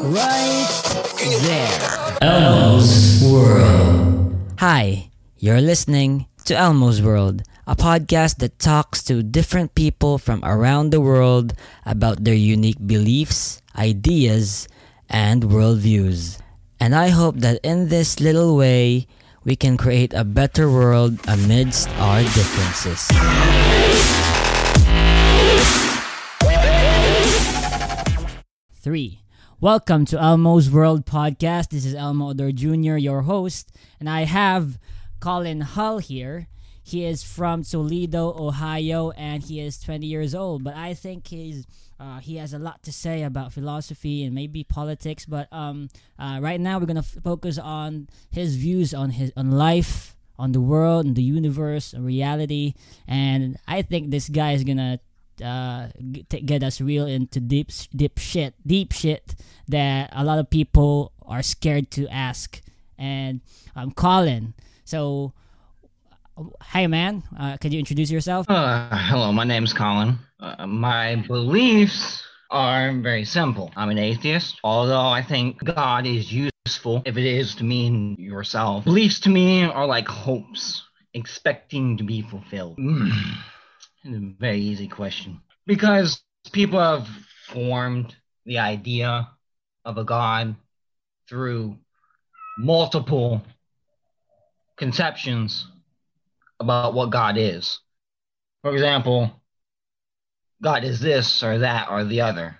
right there. Elmo's World. Hi, you're listening to Elmo's World, a podcast that talks to different people from around the world about their unique beliefs, ideas, and worldviews. And I hope that in this little way, we can create a better world amidst our differences. Three. Welcome to Elmo's World Podcast. This is Elmo Odor Jr., your host, and I have Collin Hull here. He is from Toledo, Ohio, and he is 20 years old. But I think he's uh, he has a lot to say about philosophy and maybe politics. But um, uh, right now we're gonna f- focus on his views on his on life, on the world, and the universe, and reality. And I think this guy is gonna uh, get, get us real into deep deep shit, deep shit that a lot of people are scared to ask. And I'm Collin. So, hi man, uh, can you introduce yourself? Uh, hello, my name's Collin. Uh, my beliefs are very simple. I'm an atheist, although I think God is useful if it is to mean yourself. Beliefs to me are like hopes, expecting to be fulfilled. Mm. A very easy question. Because people have formed the idea of a God through multiple conceptions about what God is. For example, God is this or that or the other.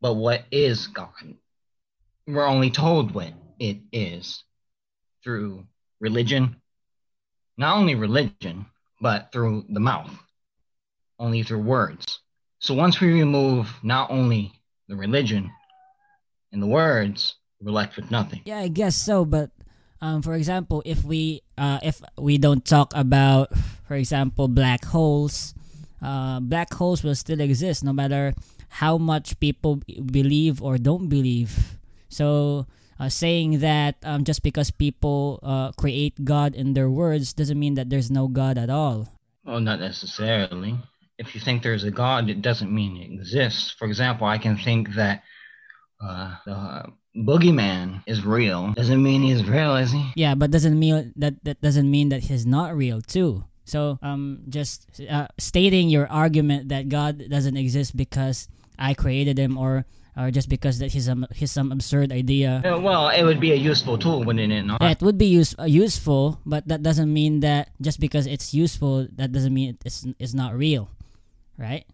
But what is God? We're only told what it is through religion. Not only religion, but through the mouth, only through words. So once we remove not only the religion and the words, we're left with nothing. Yeah, I guess so. But um, for example, if we uh, if we don't talk about, for example, black holes, uh, black holes will still exist no matter how much people believe or don't believe. So uh, saying that um, just because people uh, create God in their words doesn't mean that there's no God at all. Well, not necessarily. If you think there's a God, it doesn't mean it exists. For example, I can think that uh, the boogeyman is real. Doesn't mean he's real, is he? Yeah, but doesn't mean that that doesn't mean that he's not real too. So um, just uh, stating your argument that God doesn't exist because I created him or or just because that he's some he's some absurd idea. Uh, well, it would be a useful tool, wouldn't it? Not? Yeah, it would be use, uh, useful, but that doesn't mean that just because it's useful, that doesn't mean it's it's not real, right?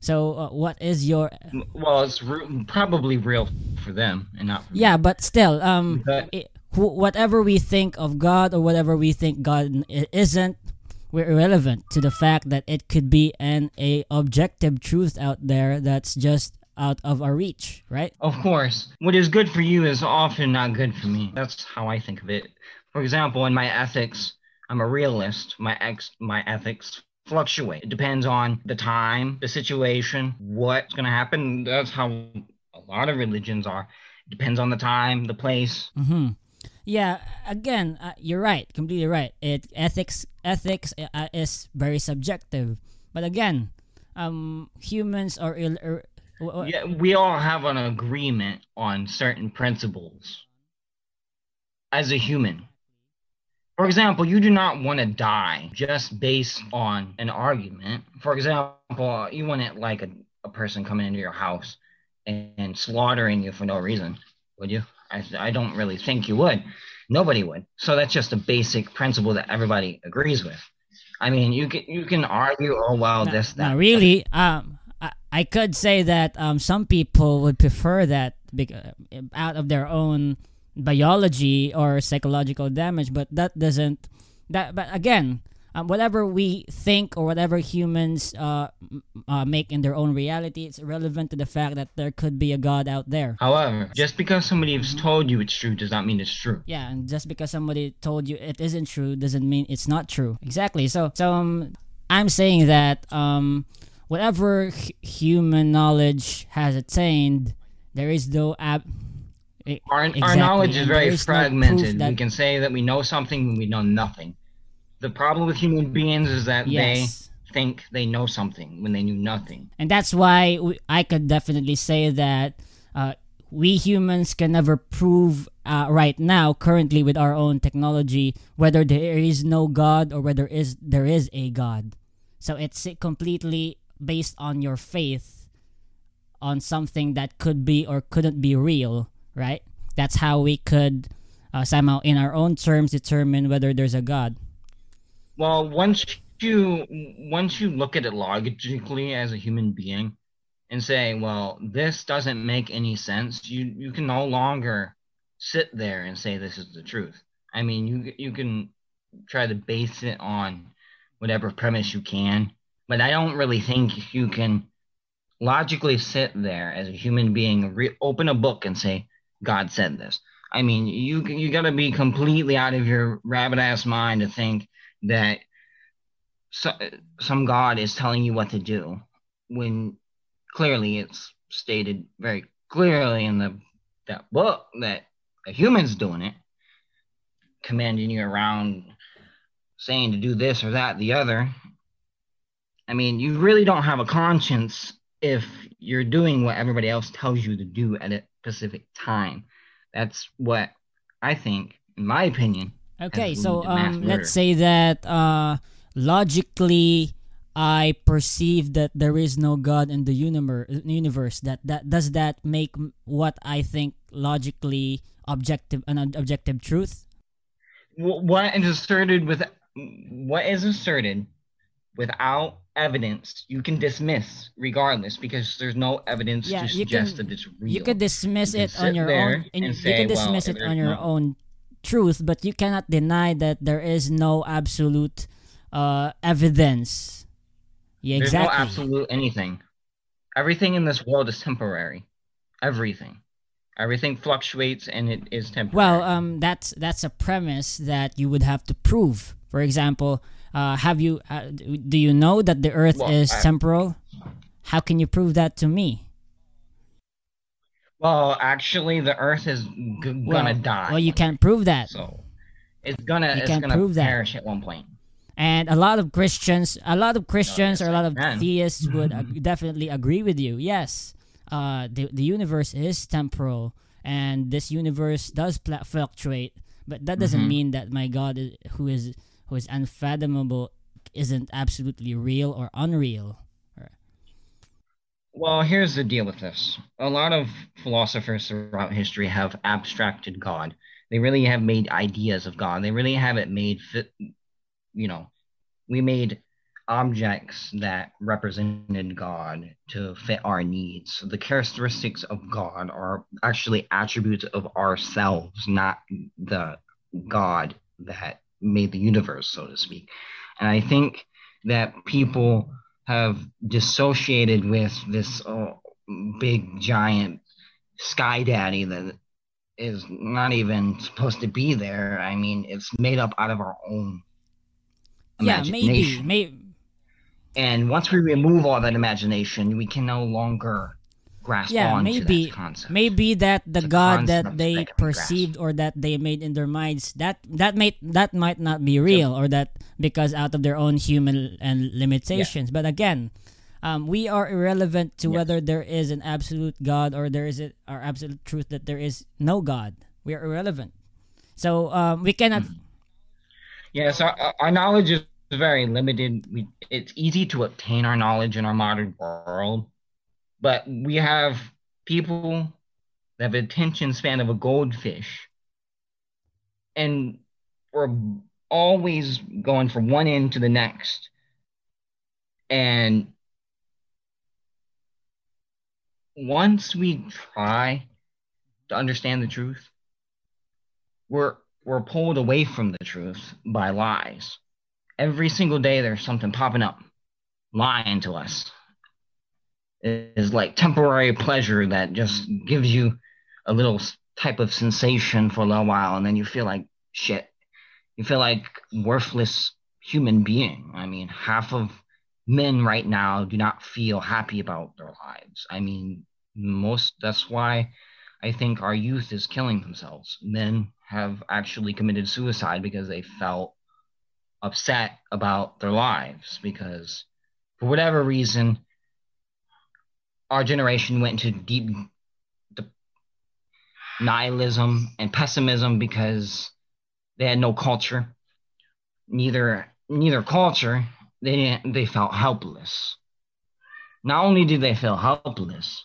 So, uh, what is your? Well, it's re- probably real for them and not. For Yeah, me. but still, um, But- it, wh- whatever we think of God or whatever we think God isn't, we're irrelevant to the fact that it could be an a objective truth out there that's just out of our reach, right? Of course, what is good for you is often not good for me. That's how I think of it. For example, in my ethics, I'm a realist. My ex, my ethics fluctuate. It depends on the time, the situation, what's going to happen. That's how a lot of religions are. It depends on the time, the place. Mm-hmm. Yeah. Again, uh, you're right. Completely right. It ethics ethics uh, is very subjective, but again, um, humans are ill. Yeah, we all have an agreement on certain principles as a human. For example, you do not want to die just based on an argument. For example, you wouldn't like a, a person coming into your house and, and slaughtering you for no reason, would you? I, I don't really think you would. Nobody would. So that's just a basic principle that everybody agrees with. I mean, you can you can argue, oh well, this that. not really. Um, I, could say that um, some people would prefer that uh, out of their own biology or psychological damage, but that doesn't. That but again, um, whatever we think or whatever humans uh, uh, make in their own reality, it's irrelevant to the fact that there could be a god out there. However, just because somebody has told you it's true does not mean it's true. Yeah, and just because somebody told you it isn't true doesn't mean it's not true. Exactly. So, so um, I'm saying that um, whatever h- human knowledge has attained, there is no ab. Our, our knowledge is very is no fragmented. that- we can say that we know something when we know nothing. The problem with human beings is that yes. they think they know something when they knew nothing. And that's why we, I could definitely say that uh, we humans can never prove uh, right now, currently with our own technology, whether there is no God or whether is there is a God. So it's completely based on your faith on something that could be or couldn't be real, right? That's how we could uh, somehow, in our own terms, determine whether there's a God. Well, once you once you look at it logically as a human being, and say, well, this doesn't make any sense, you you can no longer sit there and say this is the truth. I mean, you you can try to base it on whatever premise you can, but I don't really think you can logically sit there as a human being, re- open a book and say God said this. I mean, you you got to be completely out of your rabbit ass mind to think that so, some God is telling you what to do when clearly it's stated very clearly in the that book that a human's doing it, commanding you around, saying to do this or that, the other. I mean, you really don't have a conscience if you're doing what everybody else tells you to do at a specific time. That's what I think, in my opinion. Okay, so um, let's say that uh, logically I perceive that there is no God in the universe. That that does that make what I think logically objective an objective truth? What is asserted with what is asserted without evidence you can dismiss regardless because there's no evidence yeah, to suggest can, that it's real. You can dismiss you it on your own. you say, you can dismiss well, it on your no. own truth, but you cannot deny that there is no absolute uh, evidence yeah, There's exactly. no absolute anything. Everything in this world is temporary. Everything. Everything fluctuates and it is temporary. Well, um, that's that's a premise that you would have to prove. For example, uh, have you uh, do you know that the Earth well, is I, temporal? How can you prove that to me? Well, actually, the Earth is g- gonna well, die. Well, you can't prove that. So it's gonna you it's gonna perish that. at one point. point and a lot of Christians, a lot of Christians yes, or a lot of theists would definitely agree with you. Yes, uh, the the universe is temporal, and this universe does pl- fluctuate, but that doesn't mm-hmm. mean that my God, is, who is who is unfathomable, isn't absolutely real or unreal. Well, here's the deal with this. A lot of philosophers throughout history have abstracted God. They really have made ideas of God. They really haven't made fit, you know, we made objects that represented God to fit our needs. The characteristics of God are actually attributes of ourselves, not the God that made the universe, so to speak. And I think that people have dissociated with this oh, big giant sky daddy that is not even supposed to be there. I mean, it's made up out of our own yeah, maybe, maybe. And once we remove all that imagination, we can no longer grasp yeah, on maybe, that concept. Maybe that the God that they that perceived or that they made in their minds that that might that might not be real, or that because out of their own human and limitations. Yeah. But again, um, we are irrelevant to yes. whether there is an absolute God or there is a, our absolute truth that there is no God. We are irrelevant. So um, we cannot. Mm. Yes, our, our knowledge is very limited. We, it's easy to obtain our knowledge in our modern world, but we have people that have attention span of a goldfish, and we're always going from one end to the next. And once we try to understand the truth, we're we're pulled away from the truth by lies. Every single day there's something popping up lying to us is like temporary pleasure that just gives you a little type of sensation for a little while and then you feel like shit. You feel like worthless human being. I mean half of men right now do not feel happy about their lives. I mean most that's why i think our youth is killing themselves. Men have actually committed suicide because they felt upset about their lives because for whatever reason, our generation went into deep nihilism and pessimism because they had no culture. Neither neither culture, they they felt helpless. Not only did they feel helpless,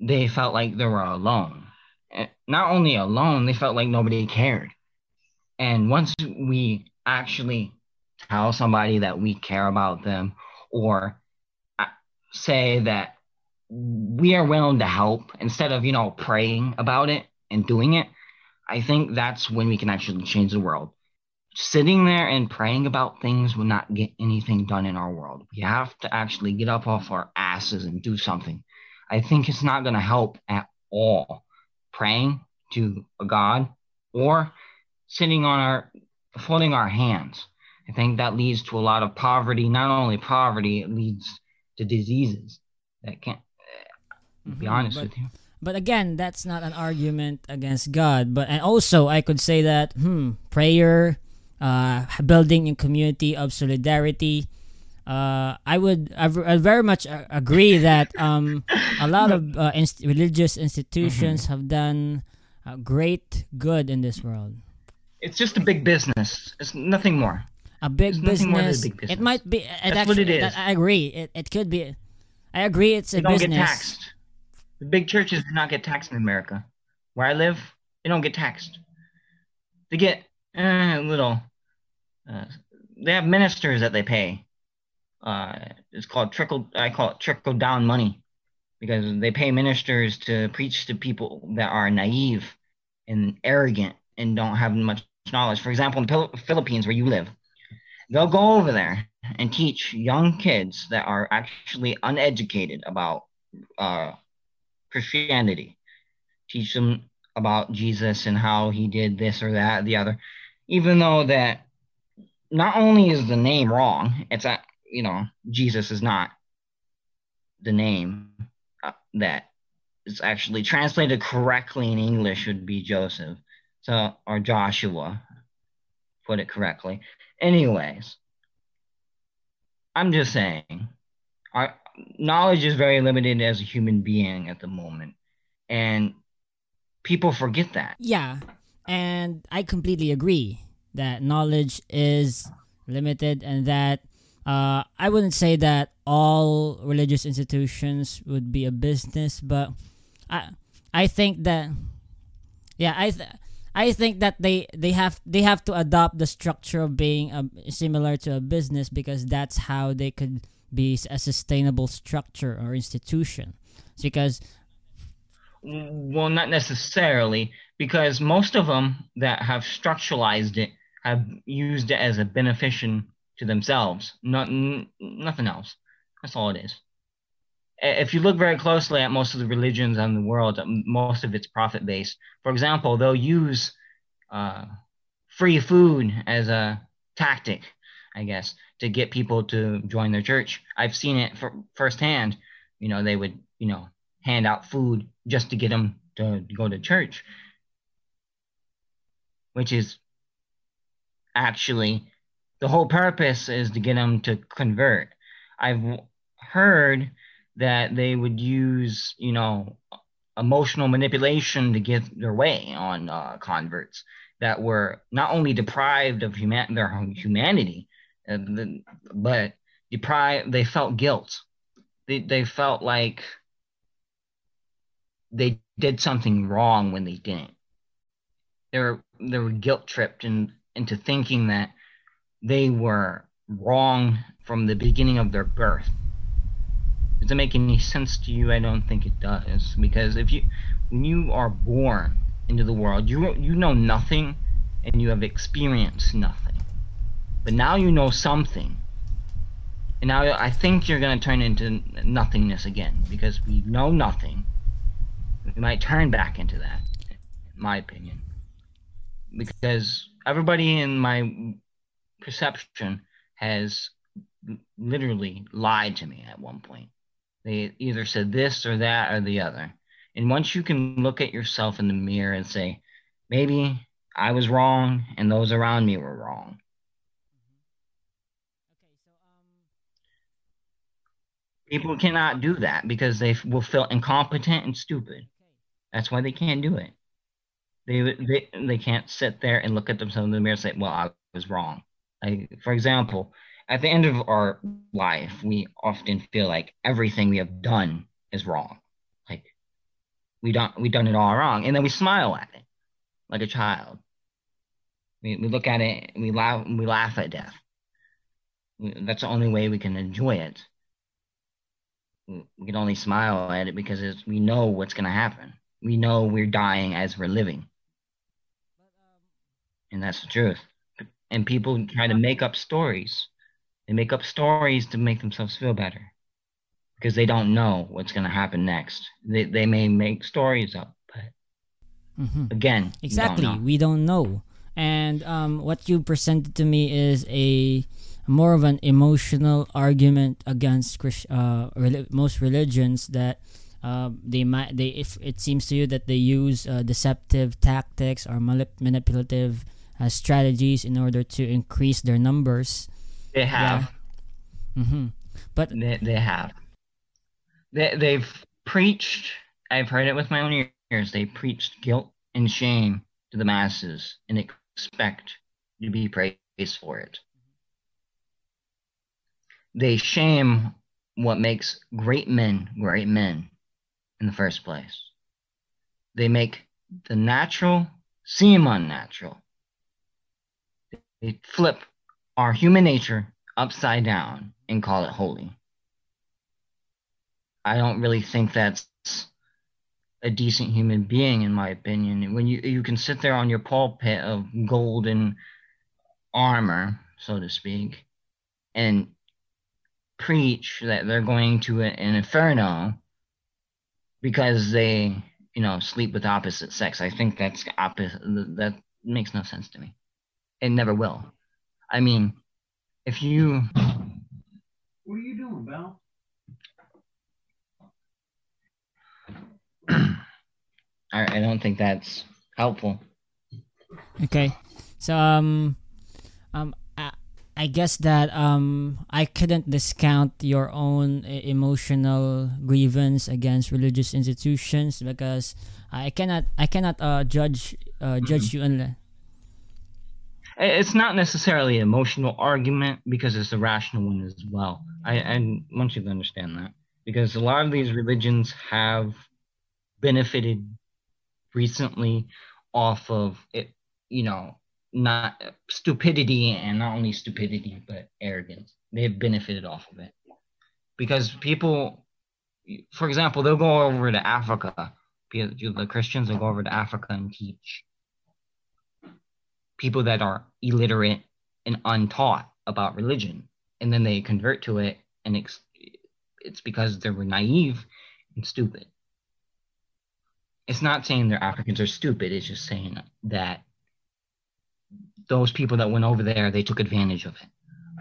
they felt like they were alone. Not only alone, they felt like nobody cared. And once we actually tell somebody that we care about them or uh, say that we are willing to help instead of, you know, praying about it and doing it, I think that's when we can actually change the world. Sitting there and praying about things will not get anything done in our world. We have to actually get up off our asses and do something. I think it's not going to help at all praying to a God or sitting on our folding our hands. I think that leads to a lot of poverty. Not only poverty, it leads to diseases that can't mm-hmm, be honest but, with you. But again, that's not an argument against God. But and also, I could say that hmm, prayer, uh, building a community of solidarity. Uh, I would I, very much agree that um, a lot of uh, inst- religious institutions mm-hmm. have done great good in this world. It's just a big business. It's nothing more. A big, business. A big business. It might be. It That's actually, what it is. I agree. It, it could be. I agree. It's a don't business. get taxed. The big churches do not get taxed in America. Where I live, they don't get taxed. They get uh, little. Uh, they have ministers that they pay. Uh, it's called trickle. I call it trickle down money, because they pay ministers to preach to people that are naive and arrogant and don't have much knowledge. For example, in the Philippines, where you live, they'll go over there and teach young kids that are actually uneducated about uh, Christianity, teach them about Jesus and how he did this or that, or the other, even though that not only is the name wrong, it's a you know Jesus is not the name uh, that is actually translated correctly in English would be Joseph, so or Joshua, put it correctly. Anyways, I'm just saying, our knowledge is very limited as a human being at the moment, and people forget that. Yeah, and I completely agree that knowledge is limited, and that uh, I wouldn't say that all religious institutions would be a business, but I I think that yeah I. Th- I think that they they have they have to adopt the structure of being a, similar to a business because that's how they could be a sustainable structure or institution. Because well, not necessarily, because most of them that have structuralized it have used it as a beneficial to themselves, not n- nothing else. That's all it is. If you look very closely at most of the religions in the world, most of it's profit based. For example, they'll use uh, free food as a tactic, I guess, to get people to join their church. I've seen it for, firsthand. You know, they would, you know, hand out food just to get them to go to church, which is actually the whole purpose is to get them to convert. I've heard that they would use, you know, emotional manipulation to get their way on uh, converts that were not only deprived of human- their humanity, uh, but deprived. They felt guilt. They they felt like they did something wrong when they didn't. They were they were guilt tripped in, into thinking that they were wrong from the beginning of their birth. Does it make any sense to you? I don't think it does because if you when you are born into the world, you you know nothing and you have experienced nothing. But now you know something. And now I think you're going to turn into nothingness again because we know nothing. We might turn back into that, in my opinion. Because everybody in my perception has literally lied to me at one point. They either said this or that or the other. And once you can look at yourself in the mirror and say, maybe I was wrong and those around me were wrong. People cannot do that because they will feel incompetent and stupid. That's why they can't do it. They they they can't sit there and look at themselves in the mirror and say, "Well, I was wrong." Like, for example, at the end of our life, we often feel like everything we have done is wrong. Like we don't we done it all wrong, and then we smile at it like a child. We, we look at it, we laugh, we laugh at death. That's the only way we can enjoy it. We can only smile at it because we know what's going to happen. We know we're dying as we're living. And that's the truth. And people try to make up stories. They make up stories to make themselves feel better because they don't know what's going to happen next. They, they may make stories up, but mm-hmm. again, exactly, don't we don't know. And um, what you presented to me is a more of an emotional argument against uh, most religions that uh, they might they if it seems to you that they use uh, deceptive tactics or manip- manipulative uh, strategies in order to increase their numbers. They have. Yeah. Mm-hmm. But they, they have. They they've preached. I've heard it with my own ears. They preached guilt and shame to the masses and expect to be praised for it. They shame what makes great men great men in the first place. They make the natural seem unnatural. They flip our human nature upside down and call it holy. I don't really think that's a decent human being, in my opinion. When you you can sit there on your pulpit of golden armor, so to speak, and preach that they're going to an inferno because they, you know, sleep with opposite sex. I think that's opposite. That makes no sense to me. It never will. I mean, if you. What are you doing, Val? I, I don't think that's helpful. Okay, so um, um, I guess that um, I couldn't discount your own emotional grievance against religious institutions because I cannot I cannot uh, judge uh, judge you unless. It's not necessarily an emotional argument because it's a rational one as well. I, I want you to understand that because a lot of these religions have benefited recently off of it, you know, not stupidity and not only stupidity but arrogance. They've benefited off of it because people, for example, they'll go over to Africa. The Christians will go over to Africa and teach people that are illiterate and untaught about religion, and then they convert to it, and it's, it's because they were naive and stupid. It's not saying their Africans are stupid. It's just saying that those people that went over there, they took advantage of it.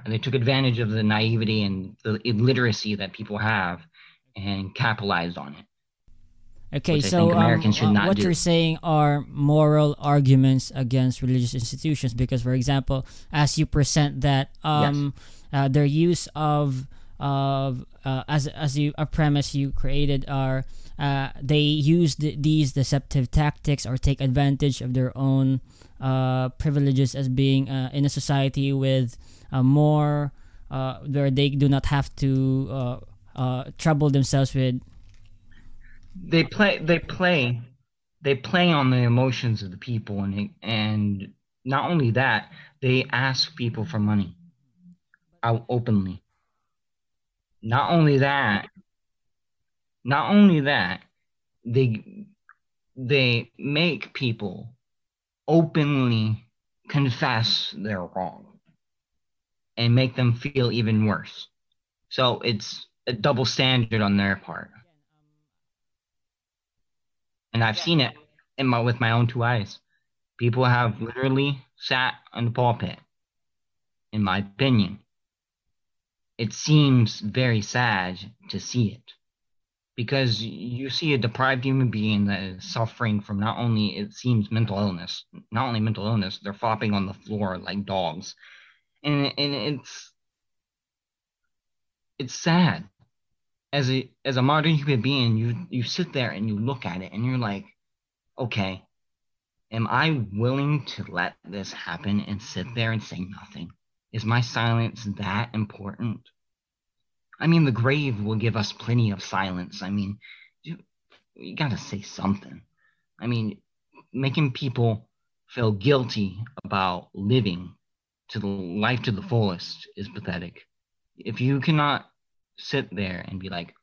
And they took advantage of the naivety and the illiteracy that people have and capitalized on it. Okay, so um, uh, what do. you're saying are moral arguments against religious institutions because, for example, as you present that, um, yes. uh, their use of of uh, as as you a premise you created are uh, they use the, these deceptive tactics or take advantage of their own uh, privileges as being uh, in a society with uh, more uh, where they do not have to trouble themselves with. They play. They play. They play on the emotions of the people, and and not only that, they ask people for money out openly. Not only that, not only that, they they make people openly confess they're wrong and make them feel even worse. So it's a double standard on their part. And I've seen it in my with my own two eyes. People have literally sat on the pulpit, in my opinion. It seems very sad to see it because you see a deprived human being that is suffering from not only it seems mental illness, not only mental illness, they're flopping on the floor like dogs, and and it's it's sad. as a as a modern human being, you you sit there and you look at it and you're like, okay, am I willing to let this happen and sit there and say nothing? Is my silence that important? I mean, the grave will give us plenty of silence. I mean, you, you got to say something. I mean, making people feel guilty about living to the life to the fullest is pathetic. If you cannot sit there and be like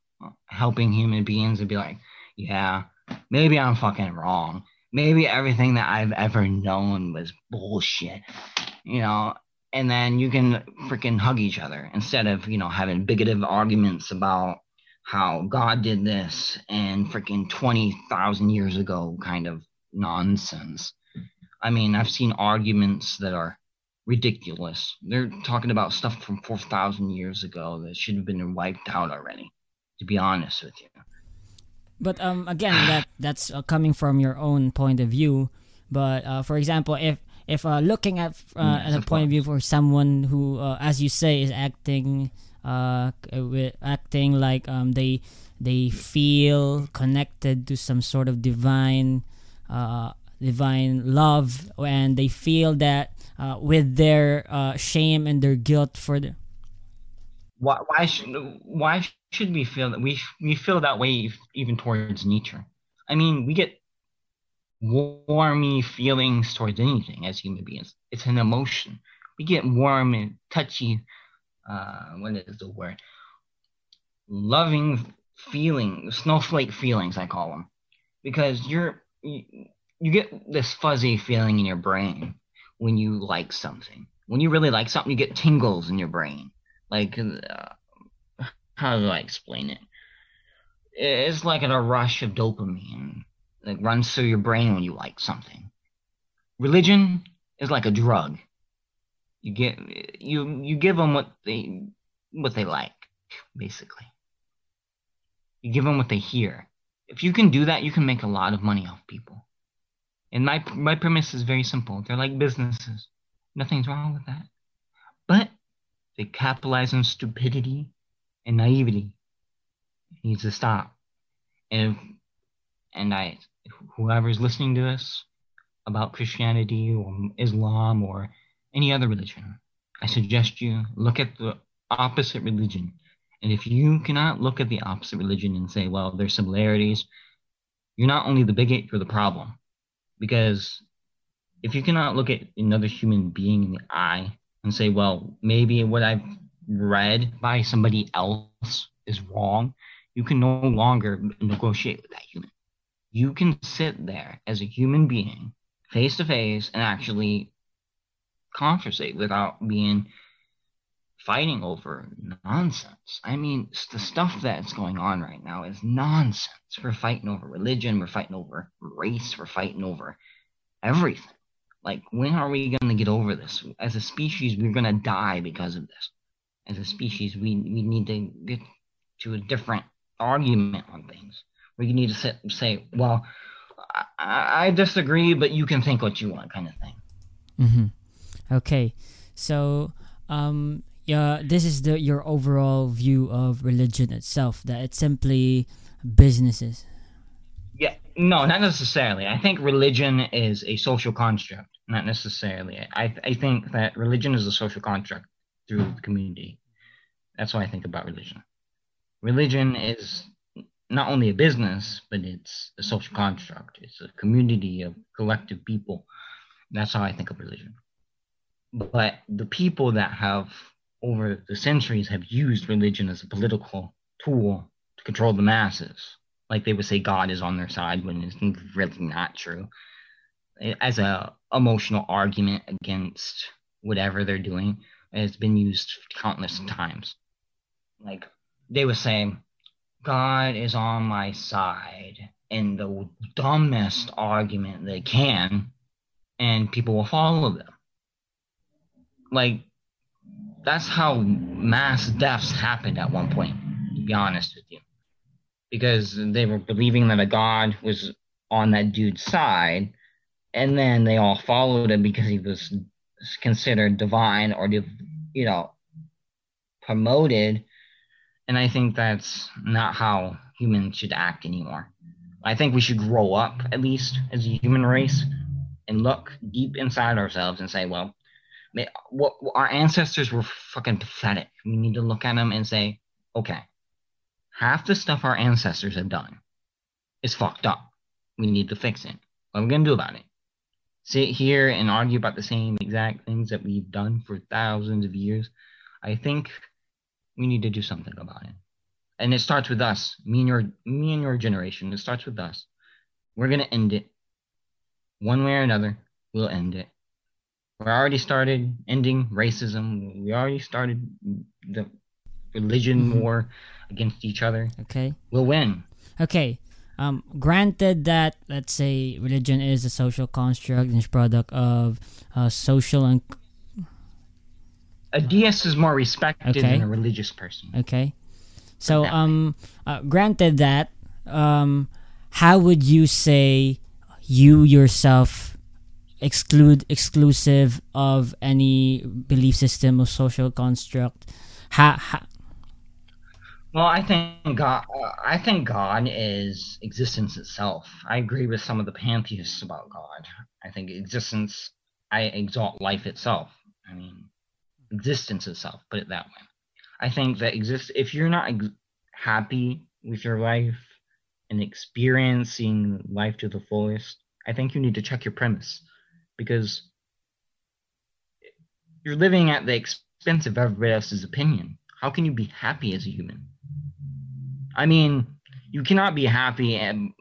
helping human beings and be like, yeah, maybe I'm fucking wrong. Maybe everything that I've ever known was bullshit, you know, and then you can freaking hug each other instead of, you know, having bigoted arguments about how God did this and freaking 20,000 years ago kind of nonsense. I mean, I've seen arguments that are ridiculous. They're talking about stuff from 4,000 years ago that should have been wiped out already, to be honest with you. But um, again, that that's uh, coming from your own point of view. But uh, for example, if if uh, looking at uh, Mm, at a point of view for someone who, uh, as you say, is acting uh, acting like um, they they feel connected to some sort of divine uh, divine love, and they feel that uh, with their uh, shame and their guilt for the Why, why should why should we feel that we we feel that way even towards nature? I mean, we get warmy feelings towards anything as human beings. It's an emotion. We get warm and touchy. Uh, what is the word? Loving feelings, snowflake feelings, I call them, because you're you, you get this fuzzy feeling in your brain when you like something. When you really like something, you get tingles in your brain. Like, uh, how do I explain it? It's like a rush of dopamine that runs through your brain when you like something. Religion is like a drug. You get you you give them what they what they like, basically. You give them what they hear. If you can do that, you can make a lot of money off people. And my my premise is very simple. They're like businesses. Nothing's wrong with that. But they capitalize on stupidity and naivety. It needs to stop. And and I whoever's listening to this about Christianity or Islam or any other religion, I suggest you look at the opposite religion. And if you cannot look at the opposite religion and say, well, there's similarities, you're not only the bigot, you're the problem. Because if you cannot look at another human being in the eye and say, well, maybe what I've read by somebody else is wrong, you can no longer negotiate with that human. You can sit there as a human being, face to face, and actually conversate without being fighting over nonsense. I mean, the stuff that's going on right now is nonsense. We're fighting over religion, we're fighting over race, we're fighting over everything. Like, when are we going to get over this? As a species, we're going to die because of this. As a species, we, we need to get to a different argument on things where you need to sit, say, well, I, I disagree, but you can think what you want, kind of thing. Mm-hmm. Okay, so um, yeah, this is the your overall view of religion itself. That it's simply businesses. Yeah, no, not necessarily. I think religion is a social construct, not necessarily. I I think that religion is a social construct through the community. That's what I think about religion. Religion is not only a business, but it's a social construct. It's a community of collective people. That's how I think of religion. But the people that have, over the centuries, have used religion as a political tool to control the masses, like they would say God is on their side when it's really not true, as a emotional argument against whatever they're doing, it's been used countless times. Like they would say, God is on my side in the dumbest argument they can, and people will follow them. Like, that's how mass deaths happened at one point, to be honest with you. Because they were believing that a God was on that dude's side, and then they all followed him because he was considered divine or, you know, promoted And I think that's not how humans should act anymore. I think we should grow up, at least as a human race, and look deep inside ourselves and say, well, what our ancestors were fucking pathetic. We need to look at them and say, okay, half the stuff our ancestors have done is fucked up. We need to fix it. What are we gonna do about it? Sit here and argue about the same exact things that we've done for thousands of years? I think we need to do something about it. And it starts with us, me and your me and your generation. It starts with us. We're gonna end it. One way or another, we'll end it. We already started ending racism. We already started the religion Mhm. war against each other. Okay. We'll win. Okay. Um, granted that let's say religion is a social construct and product of uh, social and A deist is more respected Okay. than a religious person. okay. So um, uh, granted that um, how would you say you yourself exclude exclusive of any belief system or social construct? How, how Well, I think God. Uh, I think God is existence itself. I agree with some of the pantheists about God. I think existence. I exalt life itself. I mean, existence itself. Put it that way. I think that exist. If you're not ex- happy with your life and experiencing life to the fullest, I think you need to check your premise, because you're living at the expense of everybody else's opinion. How can you be happy as a human? I mean, you cannot be happy and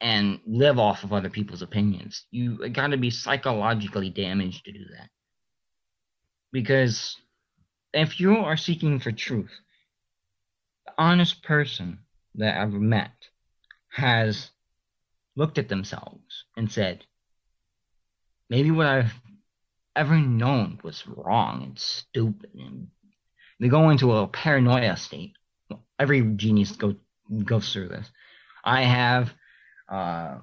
and live off of other people's opinions. You got to be psychologically damaged to do that. Because if you are seeking for truth, the honest person that I've met has looked at themselves and said, maybe what I've ever known was wrong and stupid and they go into a paranoia state every genius go, goes through this. I have uh,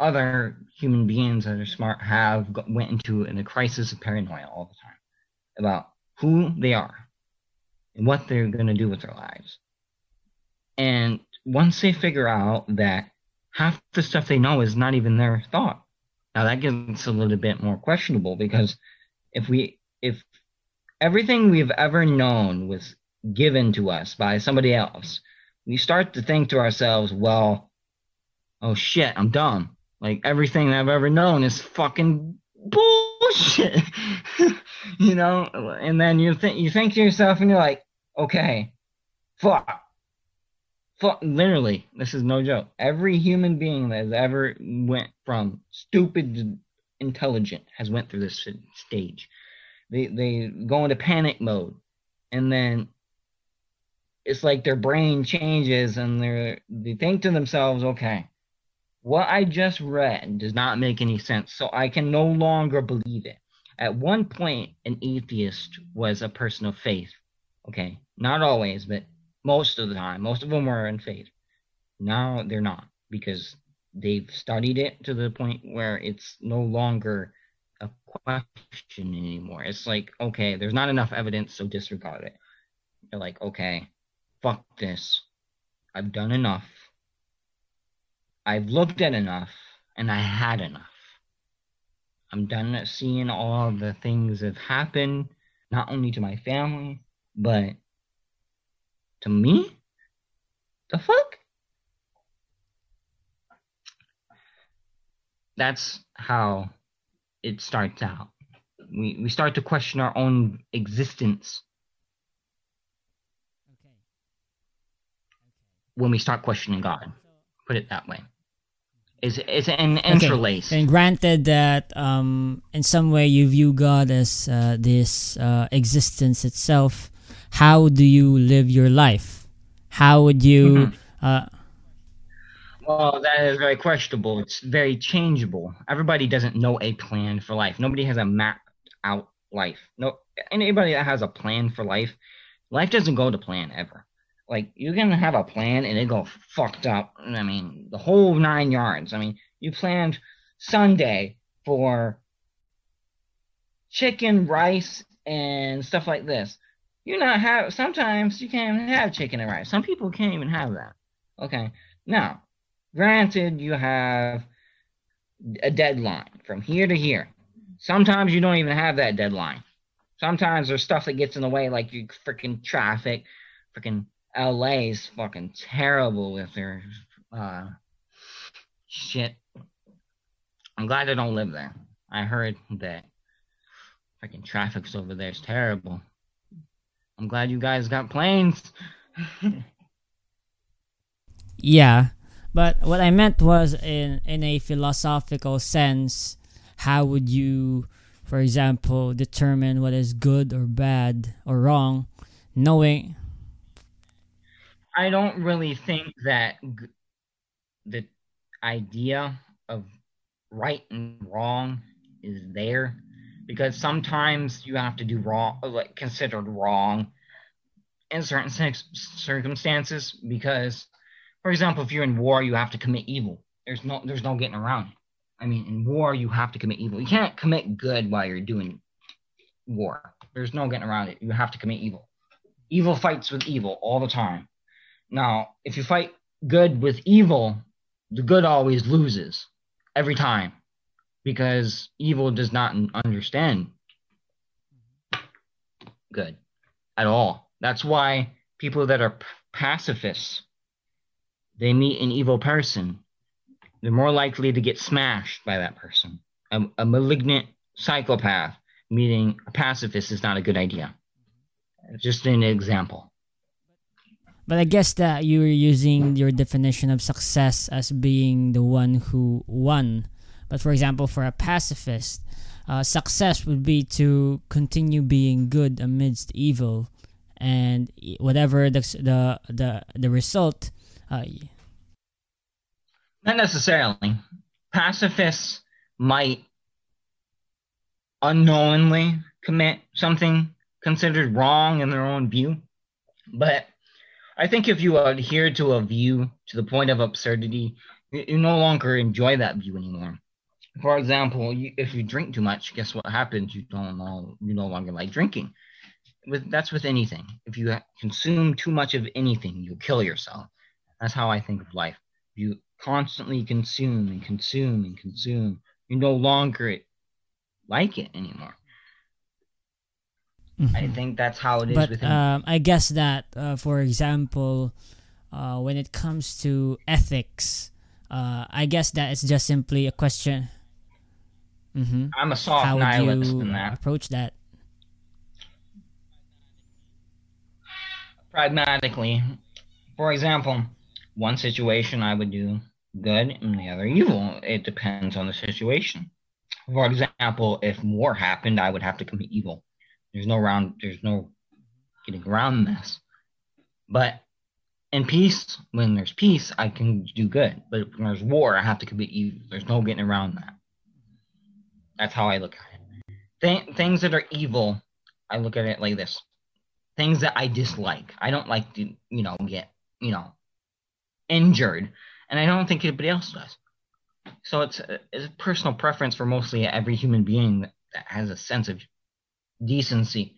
other human beings that are smart have go- went into in a crisis of paranoia all the time about who they are and what they're going to do with their lives. And once they figure out that half the stuff they know is not even their thought, now that gets a little bit more questionable because if we if everything we've ever known was given to us by somebody else, we start to think to ourselves, well, oh shit, I'm dumb. Like everything I've ever known is fucking bullshit. you know? And then you think you think to yourself and you're like, okay, fuck. Fuck literally, this is no joke. Every human being that has ever went from stupid to intelligent has went through this stage. They they go into panic mode and then it's like their brain changes and they they think to themselves, okay, what I just read does not make any sense, so I can no longer believe it. At one point, an atheist was a person of faith. Okay, not always, but most of the time, most of them were in faith. Now they're not because they've studied it to the point where it's no longer a question anymore. It's like, okay, there's not enough evidence, so disregard it. You're like, okay, fuck this. I've done enough. I've looked at enough, and I had enough. I'm done seeing all the things that have happened, not only to my family, but to me? The fuck? That's how it starts out. We, we start to question our own existence Okay. when we start questioning God. Put it that way. It's, it's an interlace. And granted that um, in some way you view God as uh, this uh, existence itself, how do you live your life? How would you? Uh, Well, that is very questionable. It's very changeable. Everybody doesn't know a plan for life. Nobody has a mapped out life. No, anybody that has a plan for life, life doesn't go to plan ever. Like you can have a plan and it go fucked up. I mean, the whole nine yards. I mean, you planned Sunday for chicken, rice, and stuff like this. you not have sometimes you can't even have chicken and rice. Some people can't even have that. Okay. Now, granted, you have a deadline from here to here. Sometimes you don't even have that deadline. Sometimes there's stuff that gets in the way, like you freaking traffic. Freaking LA's fucking terrible with their uh, shit. I'm glad I don't live there. I heard that fucking traffic's over there is terrible. I'm glad you guys got planes. Yeah, but what I meant was in in a philosophical sense, how would you, for example, determine what is good or bad or wrong, knowing? I don't really think that g- the idea of right and wrong is there because sometimes you have to do wrong, like considered wrong in certain cir- circumstances because for example, if you're in war, you have to commit evil. There's no there's no getting around it. I mean, in war, you have to commit evil. You can't commit good while you're doing war. There's no getting around it. You have to commit evil. Evil fights with evil all the time. Now, if you fight good with evil, the good always loses every time because evil does not understand good at all. That's why people that are pacifists they meet an evil person, they're more likely to get smashed by that person. A, a malignant psychopath meeting a pacifist is not a good idea. Just an example. But I guess that you were using your definition of success as being the one who won. But for example, for a pacifist, uh, success would be to continue being good amidst evil, and whatever the the the, the result, uh, Not necessarily. Pacifists might unknowingly commit something considered wrong in their own view. But I think if you adhere to a view to the point of absurdity, you, you no longer enjoy that view anymore. For example, you, if you drink too much, guess what happens? You don't know. You no longer like drinking. With that's with anything. If you consume too much of anything, you'll kill yourself. That's how I think of life. You constantly consume and consume and consume. You no longer like it anymore. I Mhm. think that's how it is but um, I guess that, uh, for example, uh, when it comes to ethics, uh, I guess that it's just simply a question. hmm I'm a soft How would nihilist you uh, that. approach that? Pragmatically, for example, one situation I would do good and the other evil. It depends on the situation. For example, if war happened, I would have to commit evil. There's no round. There's no getting around this. But in peace, when there's peace, I can do good. But when there's war, I have to commit evil. There's no getting around that. That's how I look at it. Th- things that are evil, I look at it like this: things that I dislike. I don't like to, you know, get, you know, injured, and I don't think anybody else does. So it's a, it's a personal preference for mostly every human being that, that has a sense of decency.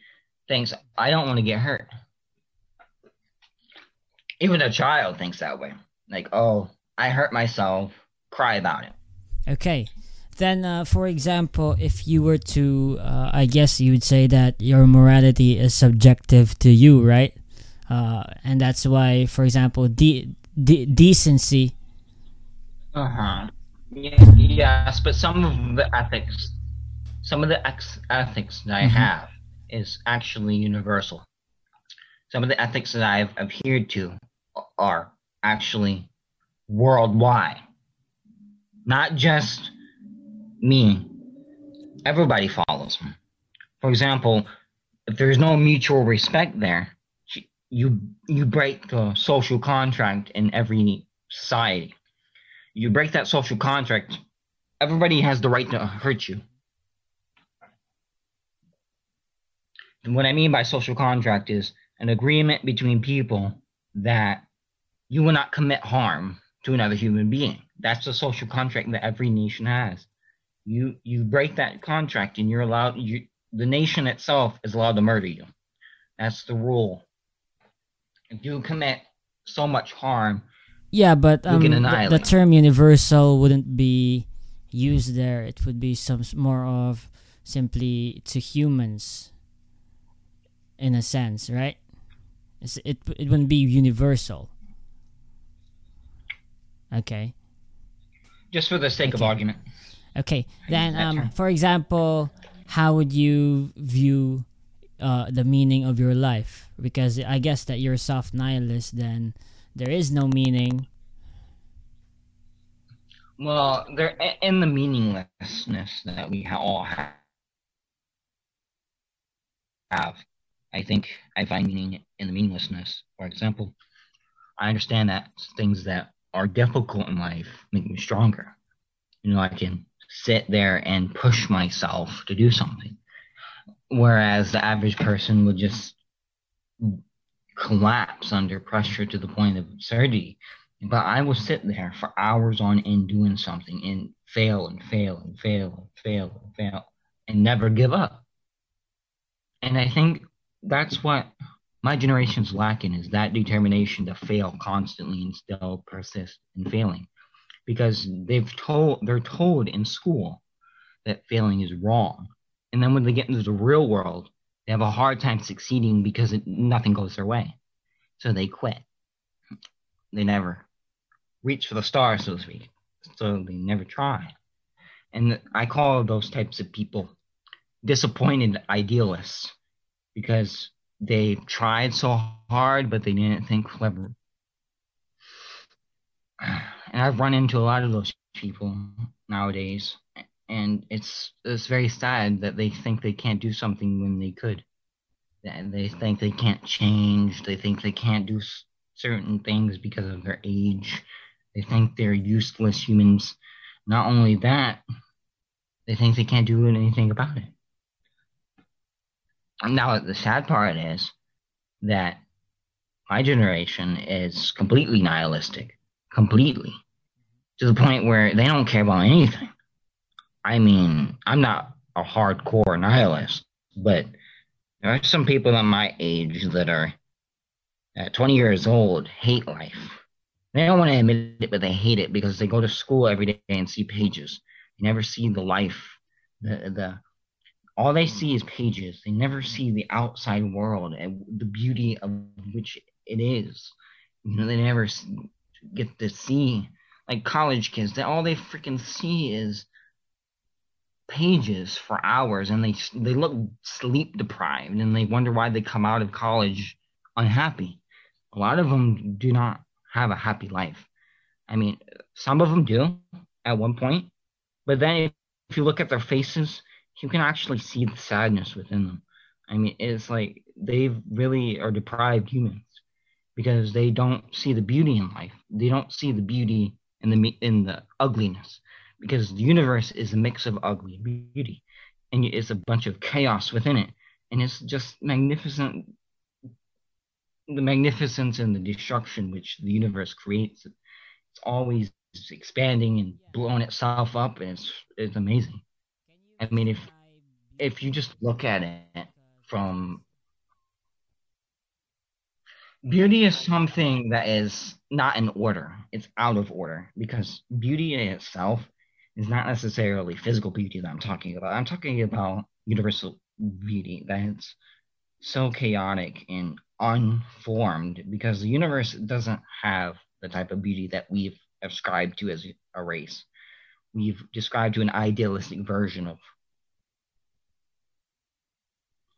Thinks I don't want to get hurt. Even a child thinks that way. Like, oh, I hurt myself. Cry about it. Okay. Then, uh, for example, if you were to, uh, I guess you would say that your morality is subjective to you, right? Uh, and that's why, for example, de- de- decency. Uh huh. Yeah, yes, but some of the ethics, some of the ex- ethics that I Mhm. have is actually universal. Some of the ethics that I've adhered to are actually worldwide, not just me. Everybody follows me. For example, if there's no mutual respect there, you you break the social contract in every society you break that social contract, everybody has the right to hurt you. And what I mean by social contract is an agreement between people that you will not commit harm to another human being. That's the social contract that every nation has. You you break that contract and you're allowed you the nation itself is allowed to murder you. That's the rule. If you commit so much harm, Yeah, but um, can the, the term universal wouldn't be used there. It would be some more of simply to humans, in a sense, right? It's, it it wouldn't be universal. Okay. just for the sake of argument. Okay. Then, um, for example, how would you view uh, the meaning of your life? Because I guess that you're a soft nihilist, then there is no meaning. Well, they're in the meaninglessness that we all ha- have. I think I find meaning in the meaninglessness. For example, I understand that things that are difficult in life make me stronger. You know, I can sit there and push myself to do something. Whereas the average person would just collapse under pressure to the point of absurdity but I will sit there for hours on end doing something and fail and fail and fail and fail and fail and never give up. And I think that's what my generation's lacking is that determination to fail constantly and still persist in failing. Because they've told they're told in school that failing is wrong. And then when they get into the real world, they have a hard time succeeding because it, nothing goes their way. So they quit. They never reach for the stars, so to speak. So they never try. And I call those types of people disappointed idealists because they tried so hard, but they didn't think clever. And I've run into a lot of those people nowadays, and it's it's very sad that they think they can't do something when they could. That they think they can't change. They think they can't do certain things because of their age. They think they're useless humans. Not only that, they think they can't do anything about it. Now, the sad part is that my generation is completely nihilistic, completely, to the point where they don't care about anything. I mean, I'm not a hardcore nihilist, but there are some people at my age that are at 20 years old hate life. They don't want to admit it, but they hate it because they go to school every day and see pages. They never see the life, the the. All they hmm. see is pages. They never hmm. see the outside world and the beauty of which it is. You know, they never get to see like college kids. That all they freaking see is pages for hours, and they they look sleep deprived, and they wonder why they come out of college unhappy. A lot of them do not have a happy life. I mean, some of them do at one point, but then if you look at their faces, you can actually see the sadness within them. I mean, it's like they really are deprived humans because they don't see the beauty in life. They don't see the beauty in the in the ugliness because the universe is a mix of ugly and beauty, and it's a bunch of chaos within it, and it's just magnificent the magnificence and the destruction which the universe creates. It's always expanding and blowing itself up, and it's it's amazing. I mean, if if you just look at it from beauty is something that is not in order; it's out of order because beauty in itself is not necessarily physical beauty that I'm talking about. I'm talking about universal beauty that's so chaotic and unformed because the universe doesn't have the type of beauty that we've ascribed to as a race. We've described to an idealistic version of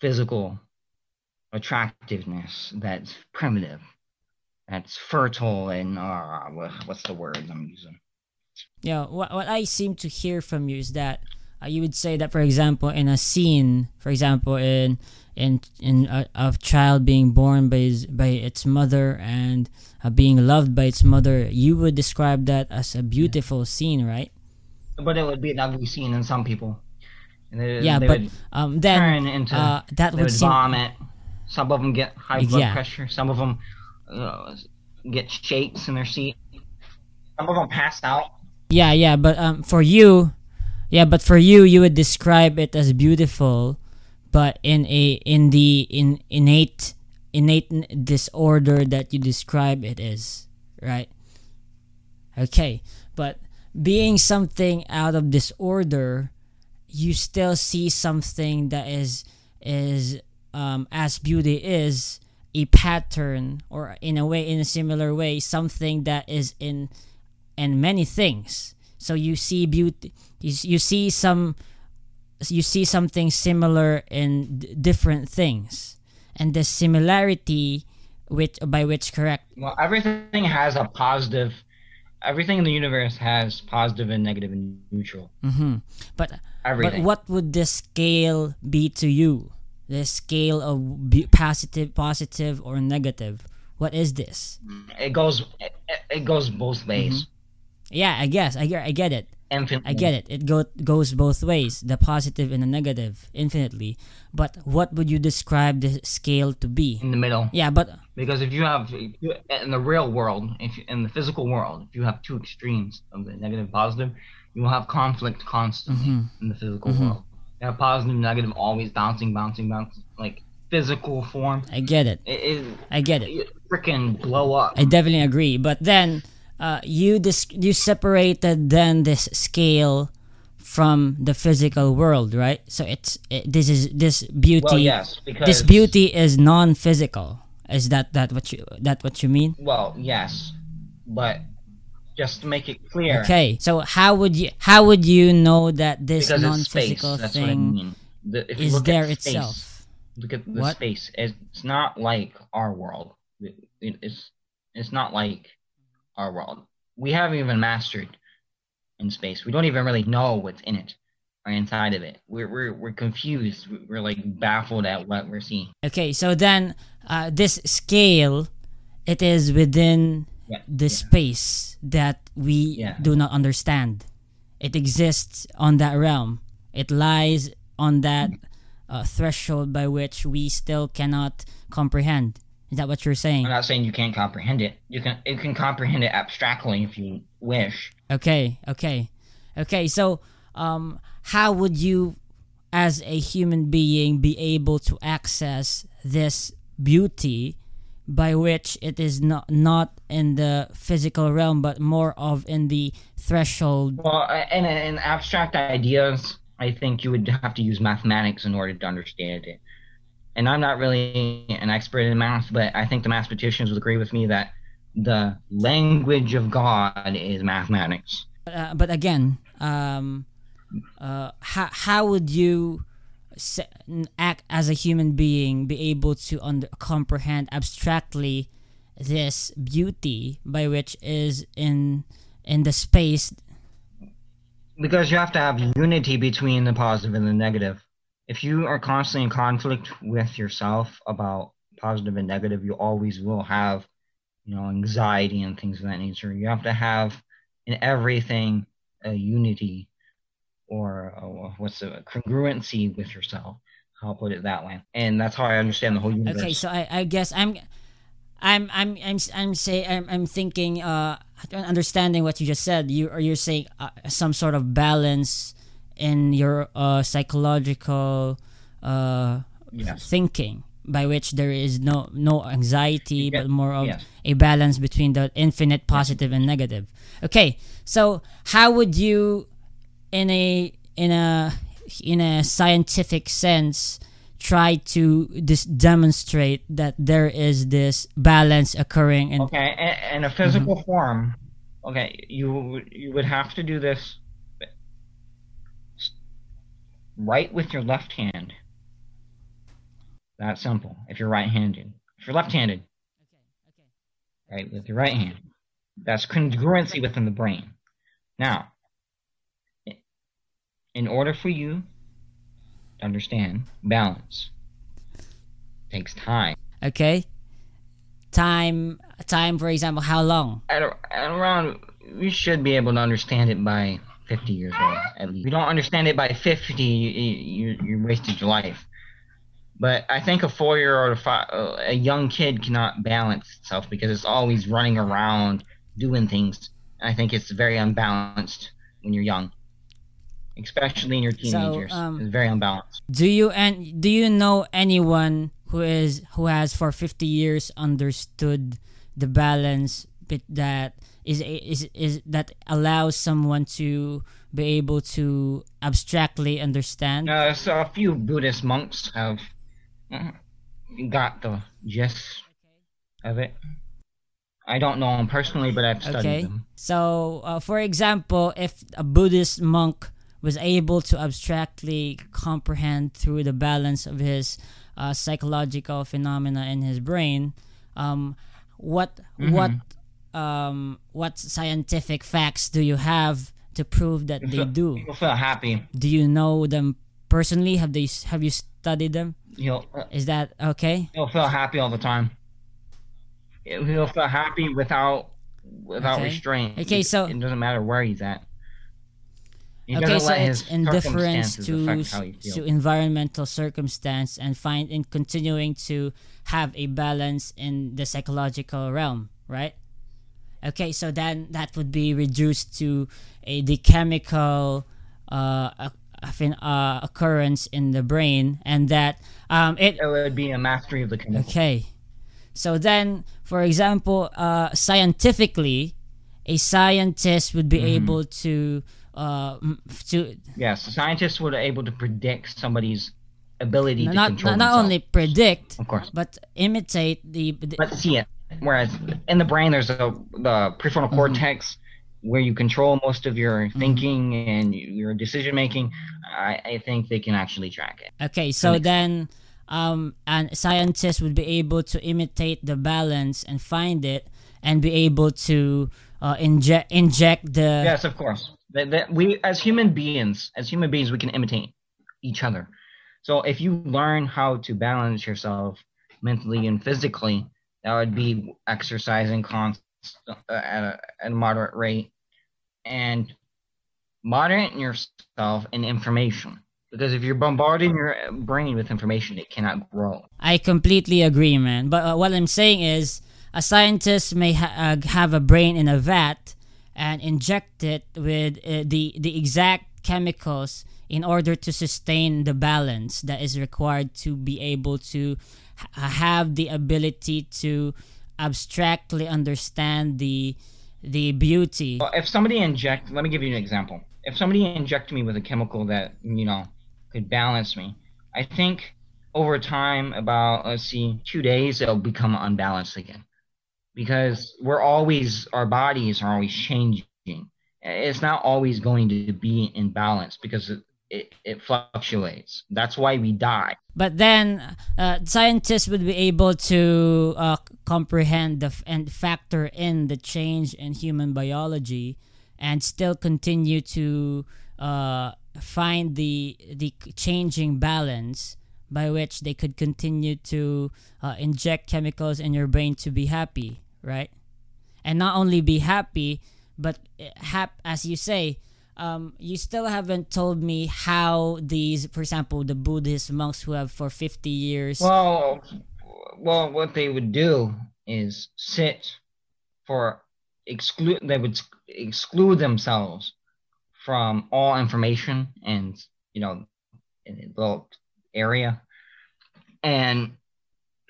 physical attractiveness that's primitive, that's fertile, and uh, what's the word I'm using? Yeah, what, what I seem to hear from you is that uh, you would say that, for example, in a scene, for example, in in in a, a child being born by his, by its mother and uh, being loved by its mother, you would describe that as a beautiful scene, right? But it would be an ugly scene in some people. And they, Yeah, they but would um, then turn into uh, that they would would seem vomit. Some of them get high blood Yeah. pressure. Some of them uh, get shakes in their seat. Some of them pass out. Yeah, yeah, but um, for you, yeah, but for you, you would describe it as beautiful but in a in the in innate innate disorder that you describe it is right okay but being something out of disorder you still see something that is is um, as beauty is a pattern or in a way in a similar way something that is in in many things so you see beauty you, you see some you see something similar in d- different things and the similarity which by which correct Well, everything has a positive. Everything in the universe has positive and negative and neutral. hmm but Everything. But what would the scale be to you? The scale of be- positive, positive or negative? What is this? It goes. It, it goes both ways. Yeah, I guess I get, I get it. Infinitely. I get it. It go, goes both ways, the positive and the negative, infinitely. But what would you describe the scale to be? in the middle. Yeah, but Because if you have in the real world, if you, in the physical world, if you have two extremes of the negative and positive, you will have conflict constantly Mhm. in the physical Mhm. world. You have positive, negative, always bouncing, bouncing, bouncing, like physical form. I get it. It, it, I get it. it freaking blow up. I definitely agree. But then uh, you dis- you separated then this scale from the physical world, right? So it's it, this is this beauty. well, yes, because this beauty is non-physical. Is that that what you that what you mean? Well, yes, but just to make it clear, Okay. So how would you how would you know that this because non-physical That's what I thing mean. The, is there space, itself? Look at the What? space. It's not like our world. It- it- it's it's not like our world. We haven't even mastered in space. We don't even really know what's in it or inside of it. We're we're we're confused. We're like baffled at what we're seeing. Okay. So then uh, this scale, it is within Yeah. the yeah. space that we Yeah. do not understand. It exists on that realm. It lies on that uh, threshold by which we still cannot comprehend. Is that what you're saying? I'm not saying you can't comprehend it. You can you can comprehend it abstractly if you wish. Okay, okay, okay. So, um, how would you, as a human being, be able to access this beauty, by which it is not not in the physical realm, but more of in the threshold? Well, uh, in, in abstract ideas, I think you would have to use mathematics in order to understand it. And I'm not really an expert in math, but I think the mathematicians would agree with me that the language of God is mathematics. Uh, but again, um, uh, how how would you? se- act as a human being be able to under, comprehend abstractly this beauty by which is in in the space Because you have to have unity between the positive and the negative. If you are constantly in conflict with yourself about positive and negative, you always will have, you know, anxiety and things of that nature. You have to have in everything a unity or uh what's the congruency with yourself. I'll put it that way, and that's how I understand the whole universe. okay so i i guess i'm i'm i'm i'm i'm say i'm, I'm thinking uh understanding what you just said you or you're saying uh, some sort of balance in your uh psychological uh yes. thinking by which there is no no anxiety Yeah, but more of yes. a balance between the infinite positive and negative okay so how would you in a in a in a scientific sense try to dis- demonstrate that there is this balance occurring in Okay, in, in a physical Mm-hmm. form, okay, you you would have to do this write with your left hand. That simple. If you're right-handed, if you're left-handed, write with your right hand, that's congruency within the brain. Now, in order for you to understand balance, takes time. okay time time for example how long at, at around you should be able to understand it by 50 years old at least. If you don't understand it by 50, you, you, you wasted your life. But I think a four-year-old, uh, a young kid cannot balance itself because it's always running around doing things. I think it's very unbalanced when you're young. especially in your teenage So, years. um, it's very unbalanced. Do you and do you know anyone who is who has for 50 years understood the balance that is is is that allows someone to be able to abstractly understand? Uh, so a few Buddhist monks have uh, got the gist of it. I don't know them personally, but I've studied Okay. them. So, uh, for example, if a Buddhist monk was able to abstractly comprehend through the balance of his uh, psychological phenomena in his brain, um, what what um, what scientific facts do you have to prove that they do? People feel happy. Do you know them personally? Have they have you studied them? He'll uh, Is that okay? he'll feel happy all the time. He'll feel happy without without Okay. restraint. Okay, so- it doesn't matter where he's at. He okay, so it's indifference to affect how he feels. to environmental circumstance and find in continuing to have a balance in the psychological realm, right? Okay, so then that would be reduced to a the chemical uh, a- a fin- uh, occurrence in the brain, and that um, it it would be a mastery of the chemical. Okay. So then, for example, uh, scientifically, a scientist would be Mm-hmm. able to uh, to Yes, scientists were able to predict somebody's ability to not control not, not only predict of course, but imitate the, the but see it. Whereas in the brain, there's a, the prefrontal Mm-hmm. cortex where you control most of your thinking and your decision making. I, I think they can actually track it. Okay, so then um, and scientists would be able to imitate the balance and find it and be able to uh, inject inject the Yes, of course. That, that we, as human beings, as human beings, we can imitate each other. So if you learn how to balance yourself mentally and physically, that would be exercising const- uh, at, a, at a moderate rate and moderate yourself in information. Because if you're bombarding your brain with information, it cannot grow. I completely agree, man. But uh, what I'm saying is, a scientist may ha- uh, have a brain in a vat and inject it with uh, the the exact chemicals in order to sustain the balance that is required to be able to have the ability to abstractly understand the the beauty. If somebody inject, let me give you an example. If somebody inject me with a chemical that you know could balance me, I think over time, about let's see, two days, it'll become unbalanced again, because we're always our bodies are always changing. It's not always going to be in balance because it it, fluctuates. That's why we die. But then uh, scientists would be able to uh, comprehend the f- and factor in the change in human biology, and still continue to uh, find the the changing balance by which they could continue to uh, inject chemicals in your brain to be happy, right? And not only be happy, but uh, hap- as you say, um, you still haven't told me how these, for example, the Buddhist monks who have for 50 years. Well, well, what they would do is sit for exclude. They would exclude themselves from all information and you know, in a little area, and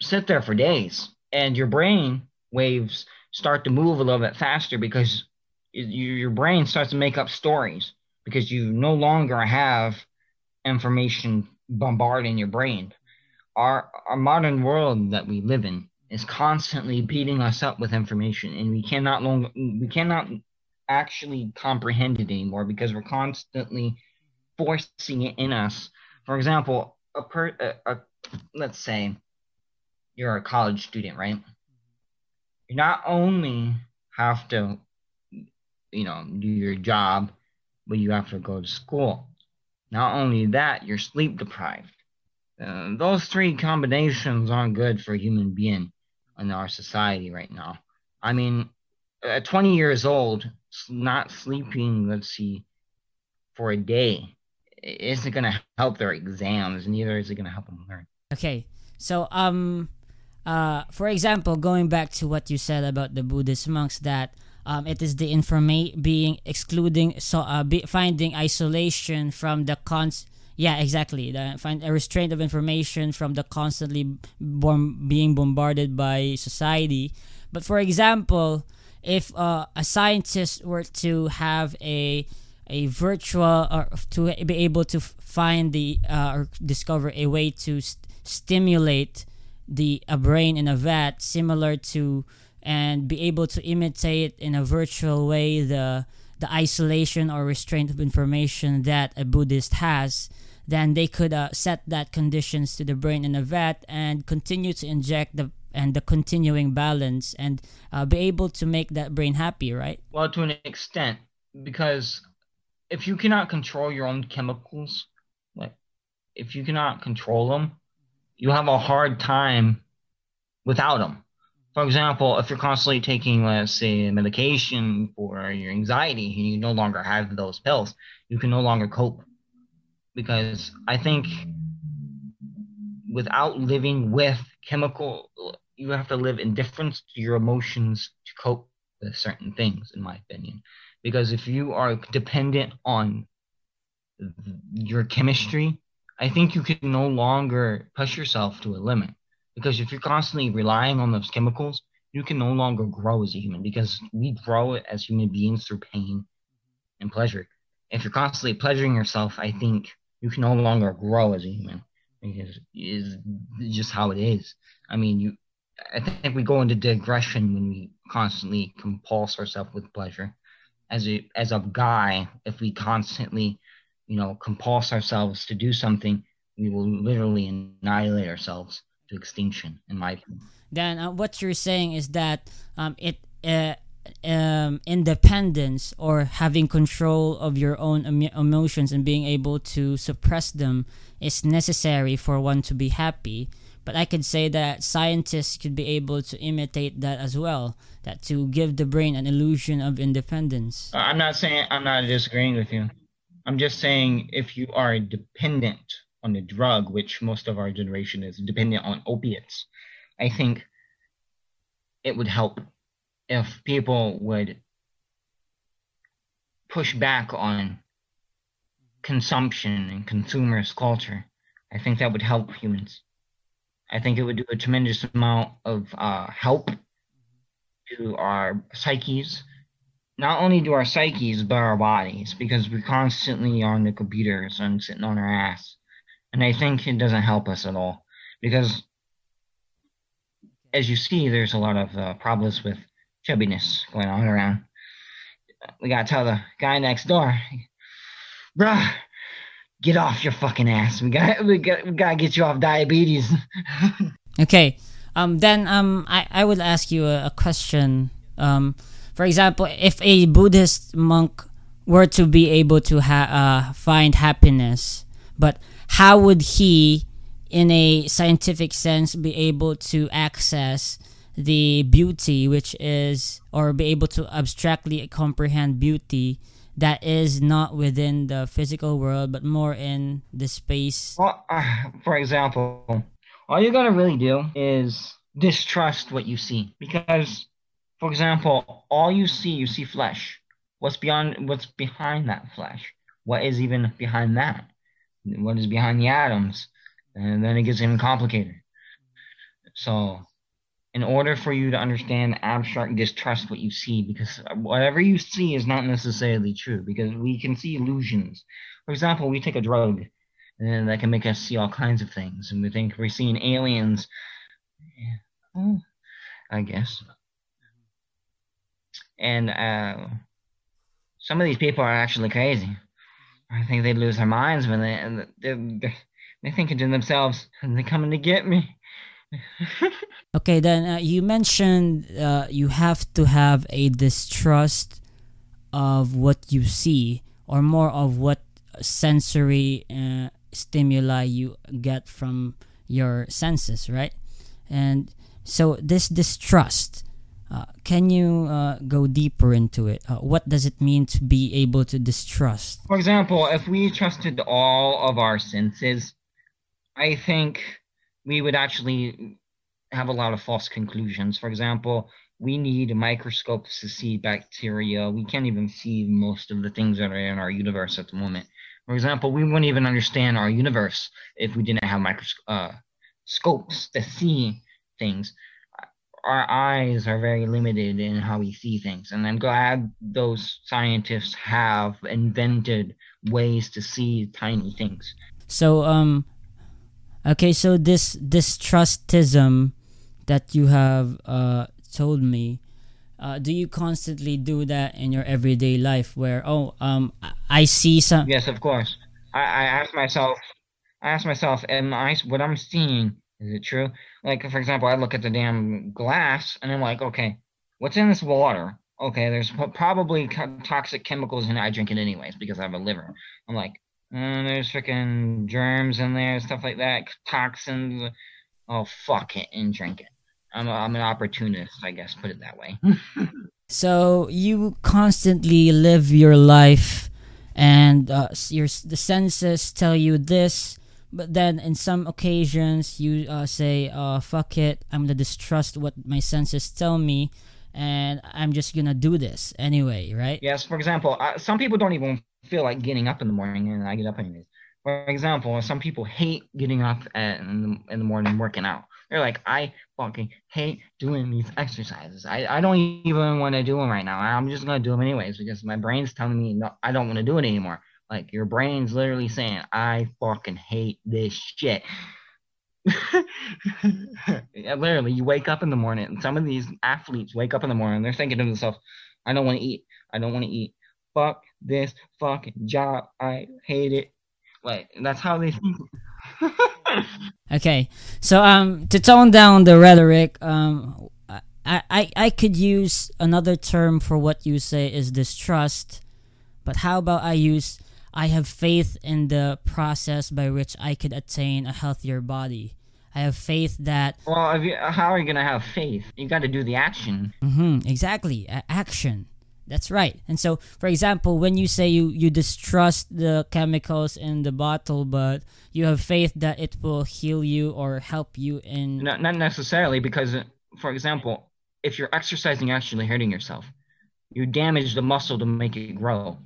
sit there for days. And your brain waves start to move a little bit faster because you, your brain starts to make up stories because you no longer have information bombarding your brain. Our our modern world that we live in is constantly beating us up with information and we cannot long we cannot actually comprehend it anymore because we're constantly forcing it in us. For example a per a, a let's say you're a college student right? You not only have to you know do your job but you have to go to school not only that you're sleep deprived uh, those three combinations aren't good for a human being in our society right now. I mean, at 20 years old, not sleeping, let's see, for a day isn't going to help their exams, neither is it going to help them learn. Okay, so um, uh, for example, going back to what you said about the Buddhist monks, that um, it is the informa- being excluding so uh, be, finding isolation from the cons yeah exactly. The, find a restraint of information from the constantly being bombarded by society. But for example if uh, a scientist were to have a a virtual or to be able to find the uh, or discover a way to st- stimulate the a brain in a vat similar to and be able to imitate in a virtual way the the isolation or restraint of information that a Buddhist has, then they could uh, set that conditions to the brain in a vat and continue to inject the and the continuing balance and uh, be able to make that brain happy, right? Well, to an extent, because if you cannot control your own chemicals, like if you cannot control them, you have a hard time without them. For example, if you're constantly taking, let's say, medication for your anxiety and you no longer have those pills, you can no longer cope. Because I think without living with chemical, you have to live in difference to your emotions to cope with certain things, in my opinion. Because if you are dependent on your chemistry, I think you can no longer push yourself to a limit. Because if you're constantly relying on those chemicals, you can no longer grow as a human because we grow as human beings through pain and pleasure. If you're constantly pleasuring yourself, I think you can no longer grow as a human because is just how it is. I mean, you. I think we go into digression when we constantly compulse ourselves with pleasure. As a as a guy, if we constantly, you know, compulse ourselves to do something, we will literally annihilate ourselves to extinction. In my opinion. Then uh, what you're saying is that um, it uh, um, independence or having control of your own em- emotions and being able to suppress them is necessary for one to be happy. But I could say that scientists could be able to imitate that as well, that to give the brain an illusion of independence. Uh, I'm not saying I'm not disagreeing with you. I'm just saying if you are dependent on the drug, which most of our generation is dependent on opiates, I think it would help if people would push back on consumption and consumerist culture. I think that would help humans. I think it would do a tremendous amount of uh, help to our psyches. Not only to our psyches, but our bodies, because we constantly are on the computers and sitting on our ass. And I think it doesn't help us at all. Because as you see, there's a lot of uh, problems with chubbiness going on around. We gotta tell the guy next door, bruh, get off your fucking ass. We got we got we gotta get you off diabetes. okay. Um. Then um. I I would ask you a, a question. Um. For example, if a Buddhist monk were to be able to ha- uh, find happiness, but how would he, in a scientific sense, be able to access the beauty, which is, or be able to abstractly comprehend beauty that is not within the physical world, but more in the space? Well, uh, for example, all you gotta really do is distrust what you see, because, for example, all you see, you see flesh. What's beyond? What's behind that flesh? What is even behind that? What is behind the atoms, and then it gets even complicated. So, in order for you to understand abstract, distrust what you see because whatever you see is not necessarily true because we can see illusions. For example, we take a drug and that can make us see all kinds of things, and we think we're seeing aliens. Yeah. Oh, I guess. And uh, some of these people are actually crazy. I think they'd lose their minds when they they're, they're thinking to themselves, and "They're coming to get me." okay, then uh, you mentioned uh, you have to have a distrust of what you see, or more of what sensory uh, stimuli you get from your senses, right? And so this distrust uh, can you uh, go deeper into it? Uh, what does it mean to be able to distrust? For example, if we trusted all of our senses, I think we would actually have a lot of false conclusions. For example, we need microscopes to see bacteria. We can't even see most of the things that are in our universe at the moment. For example, we wouldn't even understand our universe if we didn't have microscopes to see things. Our eyes are very limited in how we see things, and I'm glad those scientists have invented ways to see tiny things. So um okay, so this distrustism that you have uh told me uh, do you constantly do that in your everyday life where oh um I- see some Yes, of course. I, I ask myself, I ask myself, am I what I'm seeing? Is it true? Like, for example, I look at the damn glass and I'm like, okay, what's in this water? Okay, there's probably toxic chemicals in it. I drink it anyways because I have a liver. I'm like, mm, there's freaking germs in there, stuff like that, toxins. Oh, fuck it and drink it. I'm, a, I'm an opportunist, I guess, put it that way. So you constantly live your life, and uh, your the senses tell you this, but then in some occasions you uh, say, uh, "Fuck it, I'm gonna distrust what my senses tell me, and I'm just gonna do this anyway." Right? Yes, for example, some people don't even feel like getting up in the morning, and I get up anyways. For example, some people hate getting up at, in, the, in the morning working out. They're like, I fucking hate doing these exercises. I, I don't even want to do them right now. I'm just gonna do them anyways because my brain's telling me no, I don't want to do it anymore. Like your brain's literally saying, I fucking hate this shit. yeah, literally, you wake up in the morning, and some of these athletes wake up in the morning, they're thinking to themselves, I don't want to eat. I don't want to eat. Fuck this fucking job. I hate it. Like that's how they think. Okay, so um, to tone down the rhetoric, um, I, I I could use another term for what you say is distrust, but how about I use I have faith in the process by which I could attain a healthier body. I have faith that well, if you, how are you gonna have faith? You got to do the action. Mm-hmm, exactly a- action. That's right. And so, for example, when you say you you distrust the chemicals in the bottle, but you have faith that it will heal you or help you in Not not necessarily because, for example, if you're exercising, actually hurting yourself. You damage the muscle to make it grow.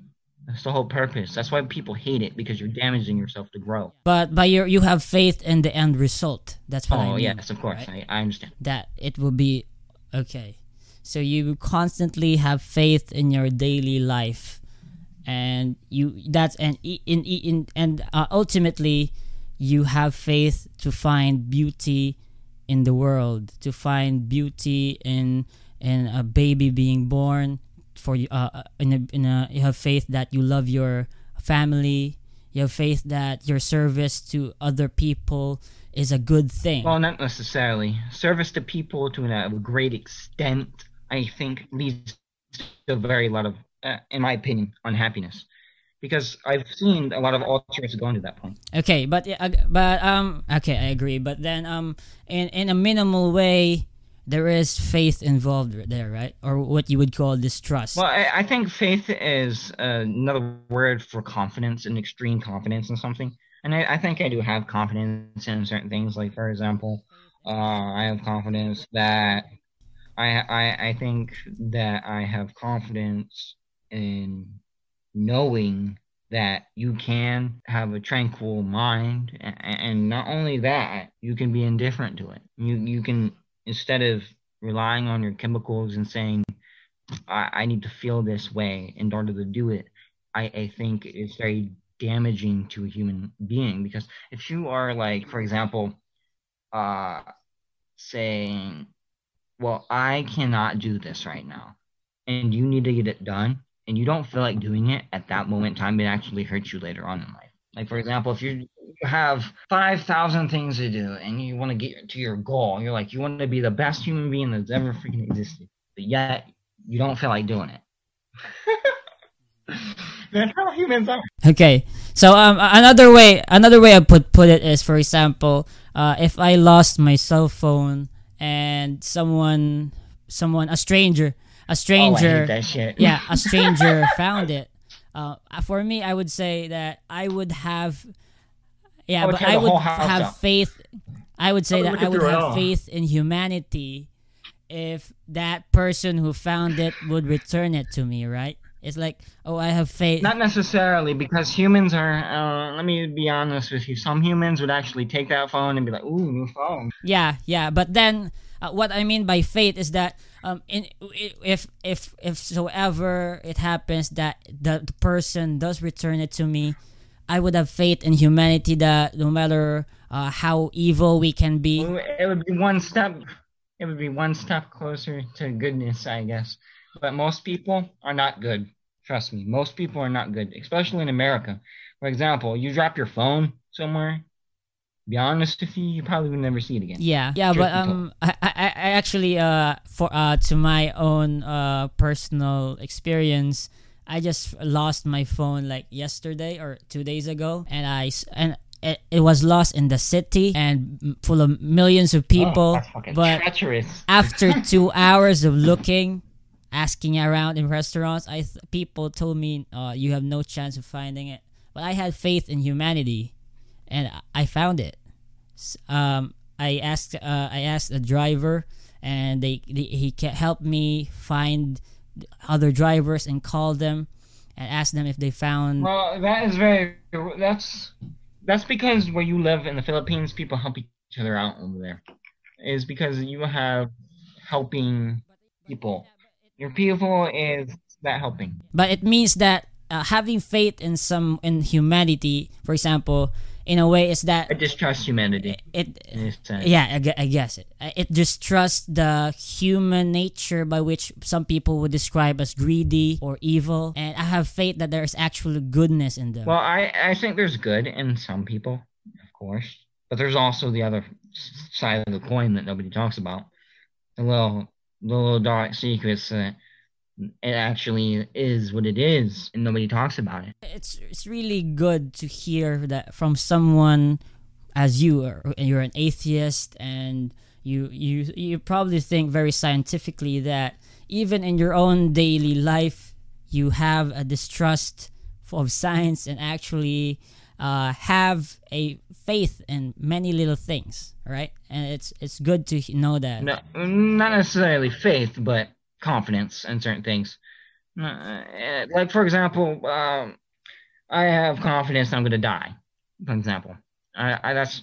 That's the whole purpose. That's why people hate it because you're damaging yourself to grow. but but you you have faith in the end result. That's what I Oh mean. yes, of course. right? I, I understand. That it will be okay. So you constantly have faith in your daily life, and you that's and in in, in and uh, ultimately, you have faith to find beauty in the world, to find beauty in in a baby being born. For you, uh, uh, in a, in a, you have faith that you love your family. You have faith that your service to other people is a good thing. Well, not necessarily. Service to people to a great extent, I think, leads to a very lot of, uh, in my opinion, unhappiness. Because I've seen a lot of altruists going to that point. Okay, but uh, but um okay, I agree. But then um in in a minimal way, there is faith involved there, right? Or what you would call distrust. Well, I, I think faith is uh, another word for confidence and extreme confidence in something. And I, I think I do have confidence in certain things. Like, for example, uh, I have confidence that I, I I think that I have confidence in knowing that you can have a tranquil mind and, and not only that you can be indifferent to it you you can instead of relying on your chemicals and saying I, I need to feel this way in order to do it I, I think it's very damaging to a human being because if you are like for example uh saying well i cannot do this right now and you need to get it done and you don't feel like doing it at that moment in time, it actually hurts you later on in life. Like for example, if you you have five thousand things to do and you want to get to your goal, you're like you want to be the best human being that's ever freaking existed, but yet you don't feel like doing it. that's how humans are. Okay. So um another way another way I put put it is for example, uh if I lost my cell phone and someone someone a stranger a Oh, I stranger hate that shit. yeah, a stranger found it. Uh, for me, I would say that I would have, yeah, I would but I would have down. faith. I would say I would that I would have realm. faith in humanity, if that person who found it would return it to me, right? It's like, oh, I have faith. Not necessarily, because humans are. Uh, let me be honest with you. Some humans would actually take that phone and be like, "Ooh, new phone." Yeah, yeah. But then, uh, what I mean by faith is that um, in, if if if so ever it happens that the, person does return it to me, I would have faith in humanity that no matter uh, how evil we can be, It would be one step. It would be one step closer to goodness, I guess. But most people are not good. Trust me, most people are not good, especially in America. For example, you drop your phone somewhere. Be honest with you, you probably would never see it again. Yeah, yeah, Truth but um, I, I, I actually uh for uh to my own uh personal experience, I just lost my phone like yesterday or two days ago, and I and it, it was lost in the city and full of millions of Oh, people. that's fucking but treacherous. after two hours of looking, asking around in restaurants, I th- people told me uh you have no chance of finding it, but I had faith in humanity, and I- found it um, I asked uh, I asked a driver, and they, they he helped me find other drivers and call them, and ask them if they found. Well, that is very. That's that's because where you live in the Philippines, people help each other out over there. Is because you have helping people. Your people is that helping. but it means that uh, having faith in some in humanity, for example, in a way, is that I distrust humanity. it. Yeah, I, I guess it. It distrusts the human nature by which some people would describe as greedy or evil, and I have faith that there is actually goodness in them. Well, I I think there's good in some people, of course, but there's also the other side of the coin that nobody talks about. The little the little dark secrets that it actually is what it is, and nobody talks about it. it's it's really good to hear that from someone as you are you're an atheist and you you you probably think very scientifically that even in your own daily life you have a distrust of science and actually uh, have a faith in many little things right and it's it's good to know that No, not necessarily faith, but confidence in certain things. Uh, like for example, um, I have confidence I'm gonna die. For example, I, I that's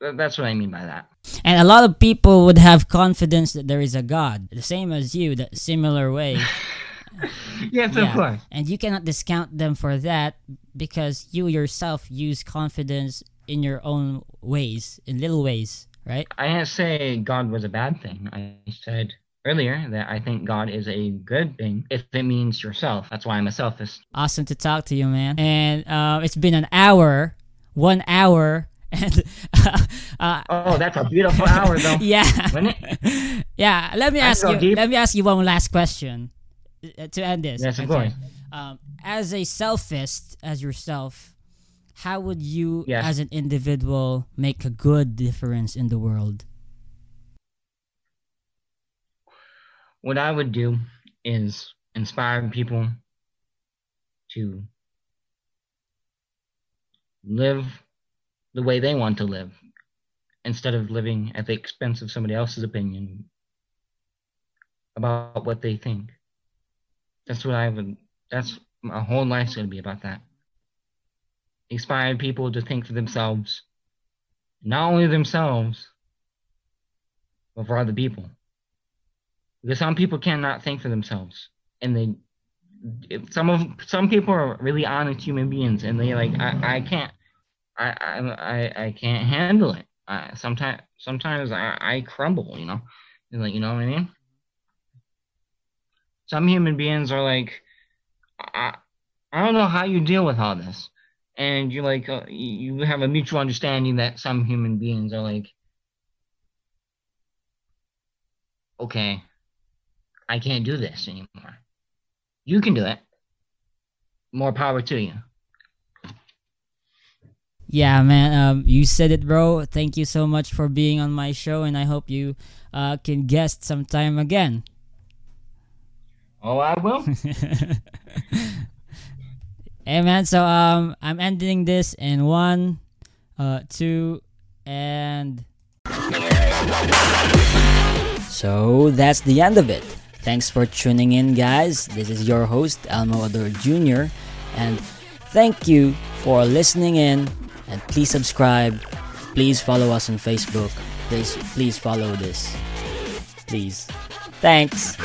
that's what I mean by that. and a lot of people would have confidence that there is a god the same as you that similar way yes, Yeah. of course. and you cannot discount them for that because you yourself use confidence in your own ways in little ways right I didn't say God was a bad thing. I said earlier that I think God is a good thing if it means yourself. That's why I'm a selfist. awesome to talk to you man and uh, it's been an hour one hour and uh, Oh, that's a beautiful hour, though. yeah yeah let me ask you deep. let me ask you one last question uh, to end this Yes, of okay? course. um, as a selfist as yourself how would you Yes. as an individual make a good difference in the world What I would do is inspire people to live the way they want to live instead of living at the expense of somebody else's opinion about what they think. That's what I would, that's my whole life's going to be about that. Inspire people to think for themselves, not only themselves, but for other people because some people cannot think for themselves. And they some of some people are really honest human beings and they like i, I can't I, I i can't handle it. I, sometimes sometimes I, I crumble you know? And, like you know what i mean? Some human beings are like i i don't know how you deal with all this. And you like uh, you have a mutual understanding that some human beings are like okay I can't do this anymore. You can do it. More power to you. Yeah, man. Um, you said it, bro. Thank you so much for being on my show, and I hope you uh, can guest sometime again. Oh, I will. hey, man. So um, I'm ending this in one, uh, two, and. So that's the end of it. Thanks for tuning in, guys. This is your host, Elmo Ador Jr. And thank you for listening in. And please subscribe. Please follow us on Facebook. Please, please follow this. Please. Thanks.